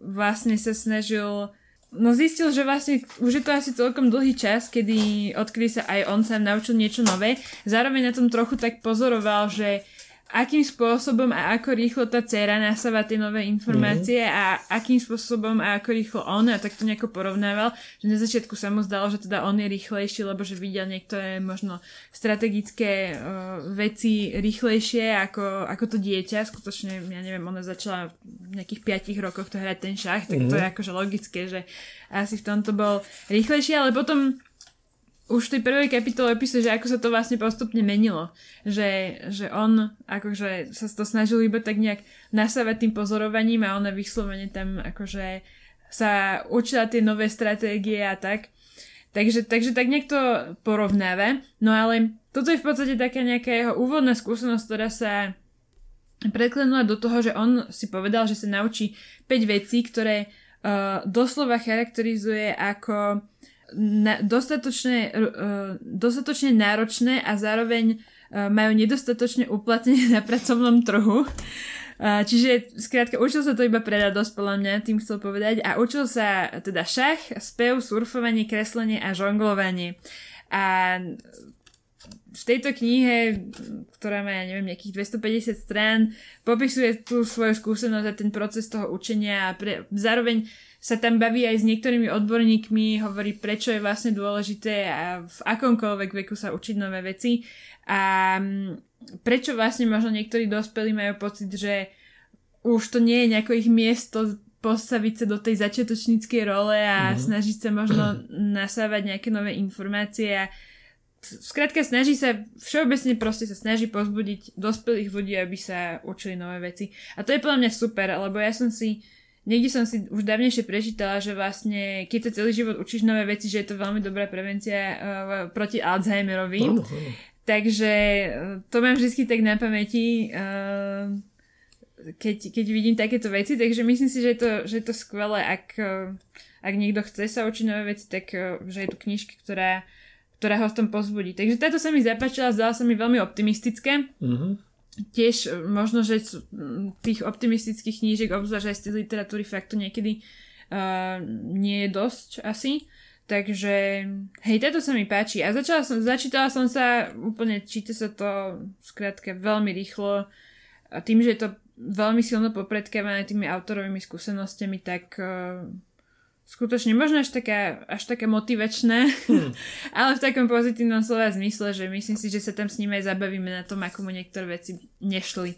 vlastne sa snažil No zistil, že vlastne už je to asi celkom dlhý čas, kedy odkedy sa aj on sa naučil niečo nové. Zároveň na tom trochu tak pozoroval, že akým spôsobom a ako rýchlo tá dcera nasáva tie nové informácie mm. a akým spôsobom a ako rýchlo on a tak to nejako porovnával, že na začiatku sa mu zdalo, že teda on je rýchlejší, lebo že videl niektoré možno strategické uh, veci rýchlejšie ako, ako to dieťa. Skutočne, ja neviem, ona začala v nejakých 5 rokoch to hrať ten šach, tak mm. to je akože logické, že asi v tomto bol rýchlejší, ale potom už v tej prvej kapitole opisuje, že ako sa to vlastne postupne menilo. Že, že on akože sa to snažil iba tak nejak nasávať tým pozorovaním a ona vyslovene tam akože sa učila tie nové stratégie a tak. Takže, takže tak niekto porovnáva. No ale toto je v podstate taká nejaká jeho úvodná skúsenosť, ktorá sa predklenula do toho, že on si povedal, že sa naučí 5 vecí, ktoré uh, doslova charakterizuje ako na, dostatočne, uh, dostatočne náročné a zároveň uh, majú nedostatočne uplatnenie na pracovnom trhu. Uh, čiže skrátka učil sa to iba pre radosť, podľa mňa, tým chcel povedať. A učil sa teda šach, spev, surfovanie, kreslenie a žonglovanie. A v tejto knihe, ktorá má, neviem, nejakých 250 strán, popisuje tú svoju skúsenosť a ten proces toho učenia a pre, zároveň sa tam baví aj s niektorými odborníkmi, hovorí, prečo je vlastne dôležité a v akomkoľvek veku sa učiť nové veci a mm, prečo vlastne možno niektorí dospelí majú pocit, že už to nie je nejako ich miesto postaviť sa do tej začiatočníckej role a mm. snažiť sa možno nasávať nejaké nové informácie a Skrátka snaží sa, všeobecne proste sa snaží pozbudiť dospelých ľudí, aby sa učili nové veci. A to je podľa mňa super, lebo ja som si Niekde som si už dávnejšie prečítala, že vlastne keď sa celý život učíš nové veci, že je to veľmi dobrá prevencia uh, proti Alzheimerovi. Áno, áno. Takže to mám vždy tak na pamäti, keď, keď vidím takéto veci, takže myslím si, že je to, že je to skvelé, ak, ak niekto chce sa učiť nové veci, tak že je tu knižka, ktorá, ktorá ho v tom pozbudí. Takže táto sa mi zapáčila, zdala sa mi veľmi optimistické. Mm-hmm. Tiež možno, že tých optimistických knížiek, obzvlášť aj z tej literatúry faktu niekedy uh, nie je dosť asi. Takže, hej, toto sa mi páči. A začala som, začítala som sa, úplne číta sa to skrátka veľmi rýchlo. A tým, že je to veľmi silno popredkávané tými autorovými skúsenostiami, tak uh, skutočne možno až také, až také motivačné, hmm. ale v takom pozitívnom slova zmysle, že myslím si, že sa tam s ním aj zabavíme na tom, ako mu niektoré veci nešli.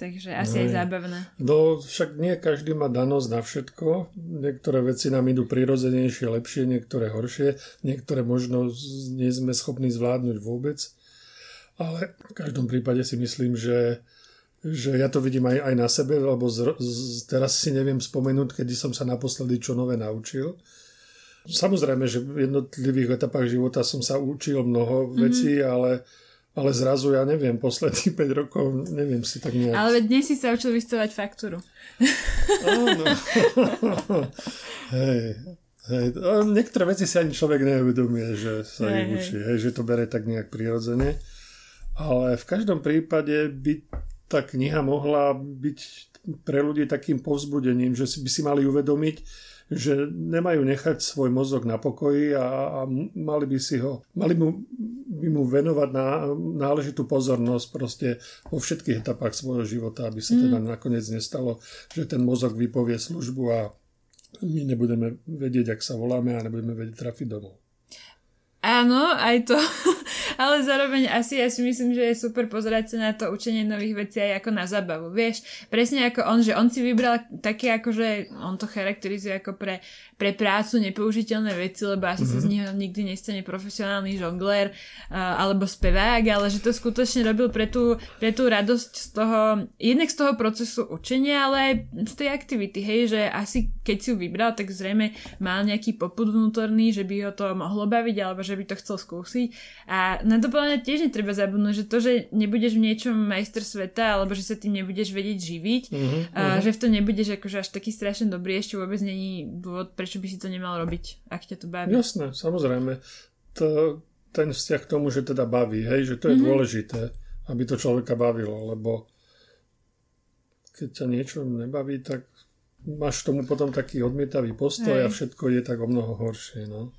Takže asi no, aj zábavné. No však nie každý má danosť na všetko. Niektoré veci nám idú prirodzenejšie, lepšie, niektoré horšie. Niektoré možno nie sme schopní zvládnuť vôbec. Ale v každom prípade si myslím, že, že ja to vidím aj, aj na sebe, lebo z, z, teraz si neviem spomenúť, kedy som sa naposledy čo nové naučil. Samozrejme, že v jednotlivých etapách života som sa učil mnoho mm-hmm. vecí, ale ale zrazu, ja neviem, posledných 5 rokov, neviem si tak nejak... Ale dnes si sa učil vystavať faktúru. Áno. hej, hej. Niektoré veci si ani človek neuvedomuje, že sa ich učí, hej, že to bere tak nejak prirodzene. Ale v každom prípade by tá kniha mohla byť pre ľudí takým povzbudením, že by si mali uvedomiť, že nemajú nechať svoj mozog na pokoji a, a mali by si ho, mali mu, by mu venovať na, náležitú pozornosť proste vo všetkých etapách svojho života, aby sa teda mm. nakoniec nestalo, že ten mozog vypovie službu a my nebudeme vedieť, ak sa voláme a nebudeme vedieť trafiť domov. Áno, aj to. Ale zároveň asi ja si myslím, že je super pozerať sa na to učenie nových vecí aj ako na zabavu. Vieš, presne ako on, že on si vybral také ako, že on to charakterizuje ako pre, pre prácu nepoužiteľné veci, lebo asi mm-hmm. sa z mhm. neho nikdy nestane profesionálny žongler uh, alebo spevák, ale že to skutočne robil pre tú, pre tú radosť z toho, jednak z toho procesu učenia, ale aj z tej aktivity, hej, že asi keď si ju vybral, tak zrejme mal nejaký poput vnútorný, že by ho to mohlo baviť, alebo že by to chcel skúsiť. A na to podľa tiež netreba zabudnúť, že to, že nebudeš v niečom majster sveta, alebo že sa tým nebudeš vedieť živiť, uh-huh, a uh-huh. že v tom nebudeš akože až taký strašne dobrý, ešte vôbec není dôvod, prečo by si to nemal robiť, ak ťa to baví. Jasné, samozrejme. To, ten vzťah k tomu, že teda baví, hej, že to je uh-huh. dôležité, aby to človeka bavilo, lebo keď ťa niečo nebaví, tak máš tomu potom taký odmietavý postoj hej. a všetko je tak o mnoho horšie. No.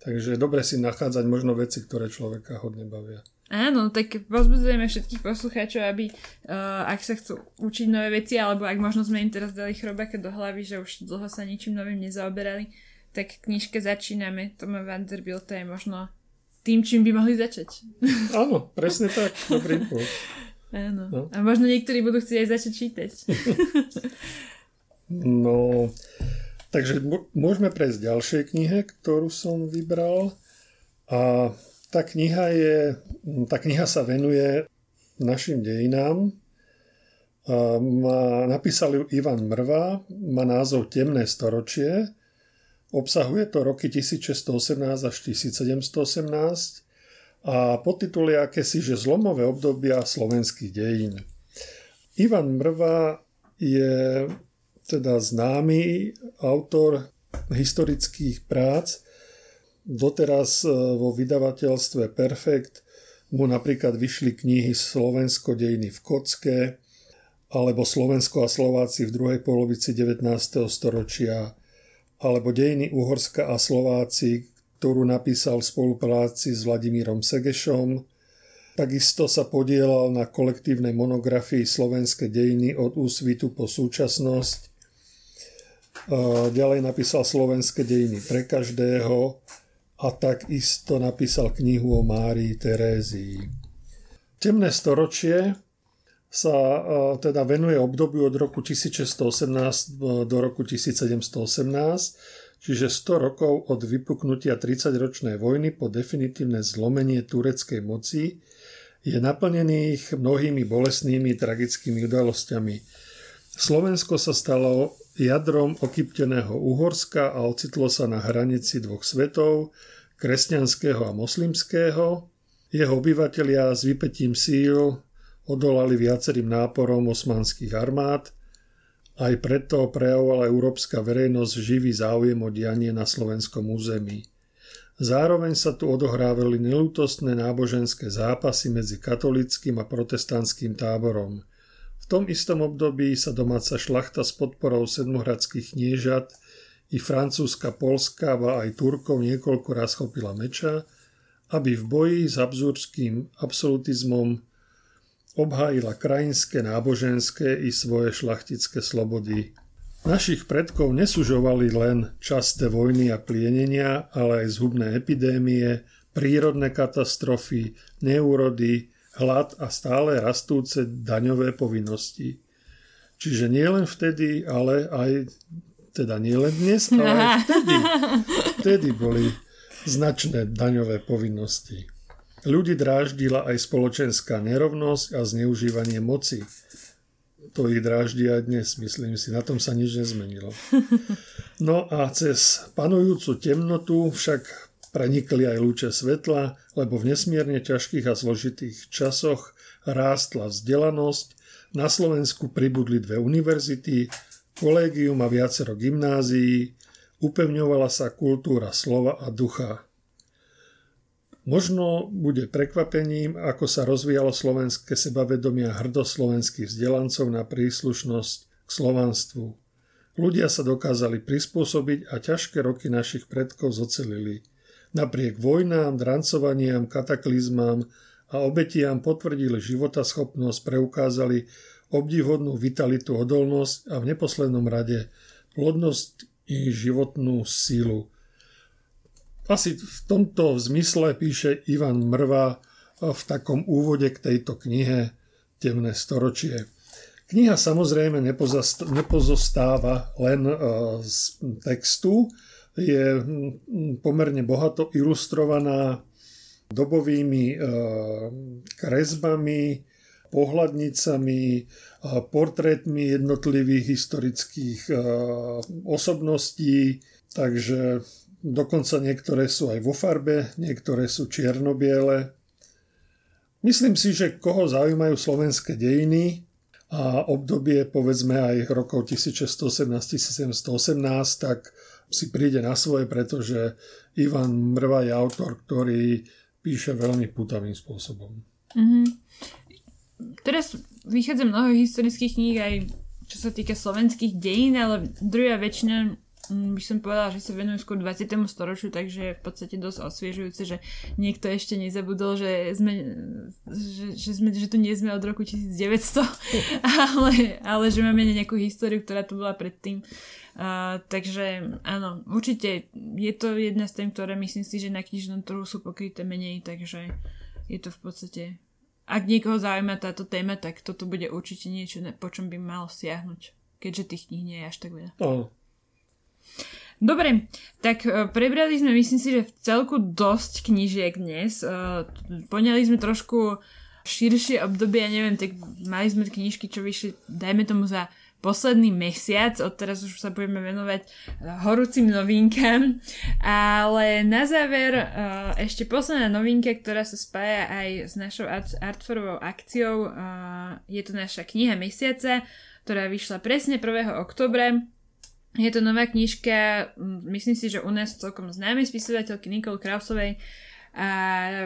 Takže dobre si nachádzať možno veci, ktoré človeka hodne bavia. Áno, tak pozbudzujeme všetkých poslucháčov, aby uh, ak sa chcú učiť nové veci, alebo ak možno sme im teraz dali chrobáka do hlavy, že už dlho sa ničím novým nezaoberali, tak knižke začíname. Toma Vanderbilt je možno tým, čím by mohli začať. Áno, presne tak. Dobrý pol. Áno. No. A možno niektorí budú chcieť aj začať čítať. no, Takže môžeme prejsť ďalšej knihe, ktorú som vybral. A tá kniha, je, tá kniha sa venuje našim dejinám. Má, napísal ju Ivan Mrva, má názov Temné storočie. Obsahuje to roky 1618 až 1718 a podtitul je akési, že zlomové obdobia slovenských dejín. Ivan Mrva je teda známy autor historických prác. Doteraz e, vo vydavateľstve Perfekt mu napríklad vyšli knihy Slovensko dejiny v kocke alebo Slovensko a Slováci v druhej polovici 19. storočia alebo Dejiny Uhorska a Slováci, ktorú napísal v spolupráci s Vladimírom Segešom. Takisto sa podielal na kolektívnej monografii Slovenské dejiny od úsvitu po súčasnosť Ďalej napísal slovenské dejiny pre každého a takisto napísal knihu o Márii Terézii. Temné storočie sa teda venuje obdobiu od roku 1618 do roku 1718, čiže 100 rokov od vypuknutia 30-ročnej vojny po definitívne zlomenie tureckej moci je naplnených mnohými bolestnými tragickými udalosťami. Slovensko sa stalo jadrom okypteného Uhorska a ocitlo sa na hranici dvoch svetov, kresťanského a moslimského. Jeho obyvatelia s vypetím síl odolali viacerým náporom osmanských armád, aj preto prejavovala európska verejnosť živý záujem o dianie na slovenskom území. Zároveň sa tu odohrávali nelútostné náboženské zápasy medzi katolickým a protestantským táborom. Tom istom období sa domáca šlachta s podporou sedmohradských kniežat i francúzska, polska a aj Turkov niekoľko raz chopila meča, aby v boji s absurdským absolutizmom obhájila krajinské, náboženské i svoje šlachtické slobody. Našich predkov nesužovali len časté vojny a plienenia, ale aj zhubné epidémie, prírodné katastrofy, neúrody, hlad a stále rastúce daňové povinnosti. Čiže nie len vtedy, ale aj teda nie len dnes, ale aj vtedy, vtedy boli značné daňové povinnosti. Ľudí dráždila aj spoločenská nerovnosť a zneužívanie moci. To ich dráždi aj dnes, myslím si, na tom sa nič nezmenilo. No a cez panujúcu temnotu však prenikli aj lúče svetla, lebo v nesmierne ťažkých a zložitých časoch rástla vzdelanosť, na Slovensku pribudli dve univerzity, kolégium a viacero gymnázií, upevňovala sa kultúra slova a ducha. Možno bude prekvapením, ako sa rozvíjalo slovenské sebavedomie a hrdosť slovenských vzdelancov na príslušnosť k slovanstvu. Ľudia sa dokázali prispôsobiť a ťažké roky našich predkov zocelili. Napriek vojnám, drancovaniam, kataklizmám a obetiam potvrdili životaschopnosť, preukázali obdivhodnú vitalitu, odolnosť a v neposlednom rade plodnosť i životnú sílu. Asi v tomto zmysle píše Ivan Mrva v takom úvode k tejto knihe Temné storočie. Kniha samozrejme nepozostáva len e, z textu, je pomerne bohato ilustrovaná dobovými e, kresbami, pohľadnicami, portrétmi jednotlivých historických osobností, takže dokonca niektoré sú aj vo farbe, niektoré sú čierno-biele. Myslím si, že koho zaujímajú slovenské dejiny a obdobie povedzme aj rokov 1618-1718, tak si príde na svoje, pretože Ivan Mrva je autor, ktorý píše veľmi putavým spôsobom. Mm-hmm teraz vychádza mnoho historických kníh aj čo sa týka slovenských dejín, ale druhá väčšina by som povedala, že sa venujú skôr 20. storočiu, takže je v podstate dosť osviežujúce, že niekto ešte nezabudol, že, sme, že, že, sme, že tu nie sme od roku 1900, ale, ale že máme nejakú históriu, ktorá tu bola predtým. Uh, takže áno, určite je to jedna z tém, ktoré myslím si, že na knižnom trhu sú pokryté menej, takže je to v podstate ak niekoho zaujíma táto téma, tak toto bude určite niečo, po čom by mal siahnuť, keďže tých kníh nie je až tak veľa. Oh. Dobre, tak uh, prebrali sme, myslím si, že v celku dosť knížiek dnes. Uh, poňali sme trošku širšie obdobie, ja neviem, tak mali sme knižky, čo vyšli, dajme tomu za posledný mesiac, odteraz už sa budeme venovať eh, horúcim novinkám, ale na záver ešte posledná novinka, ktorá sa spája aj s našou Artforovou akciou, je to naša kniha mesiaca, ktorá vyšla presne 1. oktobra. Je to nová knižka, myslím si, že u nás celkom známej spisovateľky Nicole Krausovej, a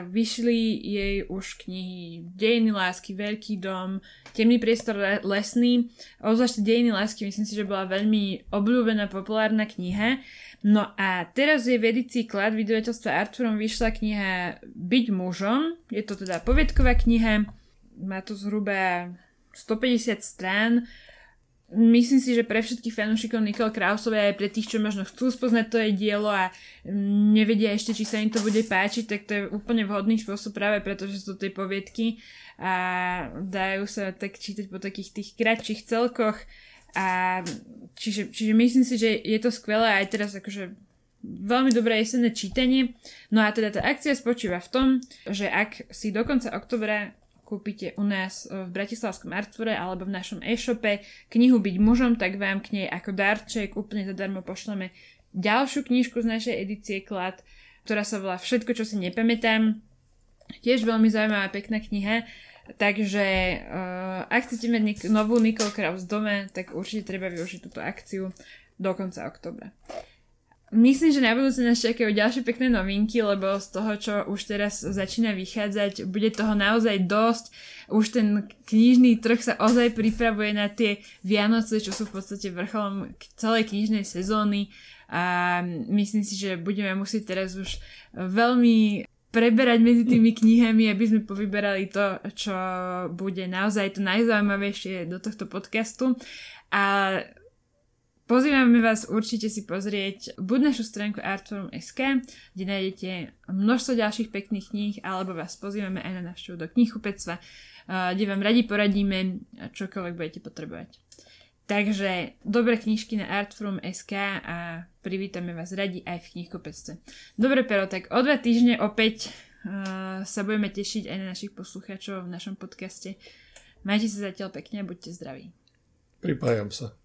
vyšli jej už knihy Dejiny lásky, Veľký dom, Temný priestor lesný. Ozvlášť Dejiny lásky myslím si, že bola veľmi obľúbená, populárna kniha. No a teraz je v edícii Klad vydavateľstva Arturom vyšla kniha Byť mužom. Je to teda poviedková kniha, má to zhruba 150 strán myslím si, že pre všetkých fanúšikov Nicole Krausovej aj pre tých, čo možno chcú spoznať to jej dielo a nevedia ešte, či sa im to bude páčiť, tak to je úplne vhodný spôsob práve preto, že sú to tie poviedky a dajú sa tak čítať po takých tých kratších celkoch a čiže, čiže myslím si, že je to skvelé aj teraz akože veľmi dobré jesenné čítanie. No a teda tá akcia spočíva v tom, že ak si do konca oktobra kúpite u nás v Bratislavskom Artvore alebo v našom e-shope knihu Byť mužom, tak vám k nej ako darček úplne zadarmo pošleme ďalšiu knižku z našej edície Klad, ktorá sa volá Všetko, čo si nepamätám. Tiež veľmi zaujímavá pekná kniha, takže uh, ak chcete mať nik- novú Nicole Kraus v dome, tak určite treba využiť túto akciu do konca oktobra. Myslím, že na budúce nás čakajú ďalšie pekné novinky, lebo z toho, čo už teraz začína vychádzať, bude toho naozaj dosť. Už ten knižný trh sa ozaj pripravuje na tie Vianoce, čo sú v podstate vrcholom celej knižnej sezóny a myslím si, že budeme musieť teraz už veľmi preberať medzi tými knihami, aby sme povyberali to, čo bude naozaj to najzaujímavejšie do tohto podcastu. A Pozývame vás určite si pozrieť buď našu stránku Artforum.sk, kde nájdete množstvo ďalších pekných kníh, alebo vás pozývame aj na návštevu do knihkupectva, kde vám radi poradíme, čokoľvek budete potrebovať. Takže dobré knižky na Artforum.sk a privítame vás radi aj v knihkupectve. Dobre, Pero, tak o dva týždne opäť sa budeme tešiť aj na našich poslucháčov v našom podcaste. Majte sa zatiaľ pekne a buďte zdraví. Pripájam sa.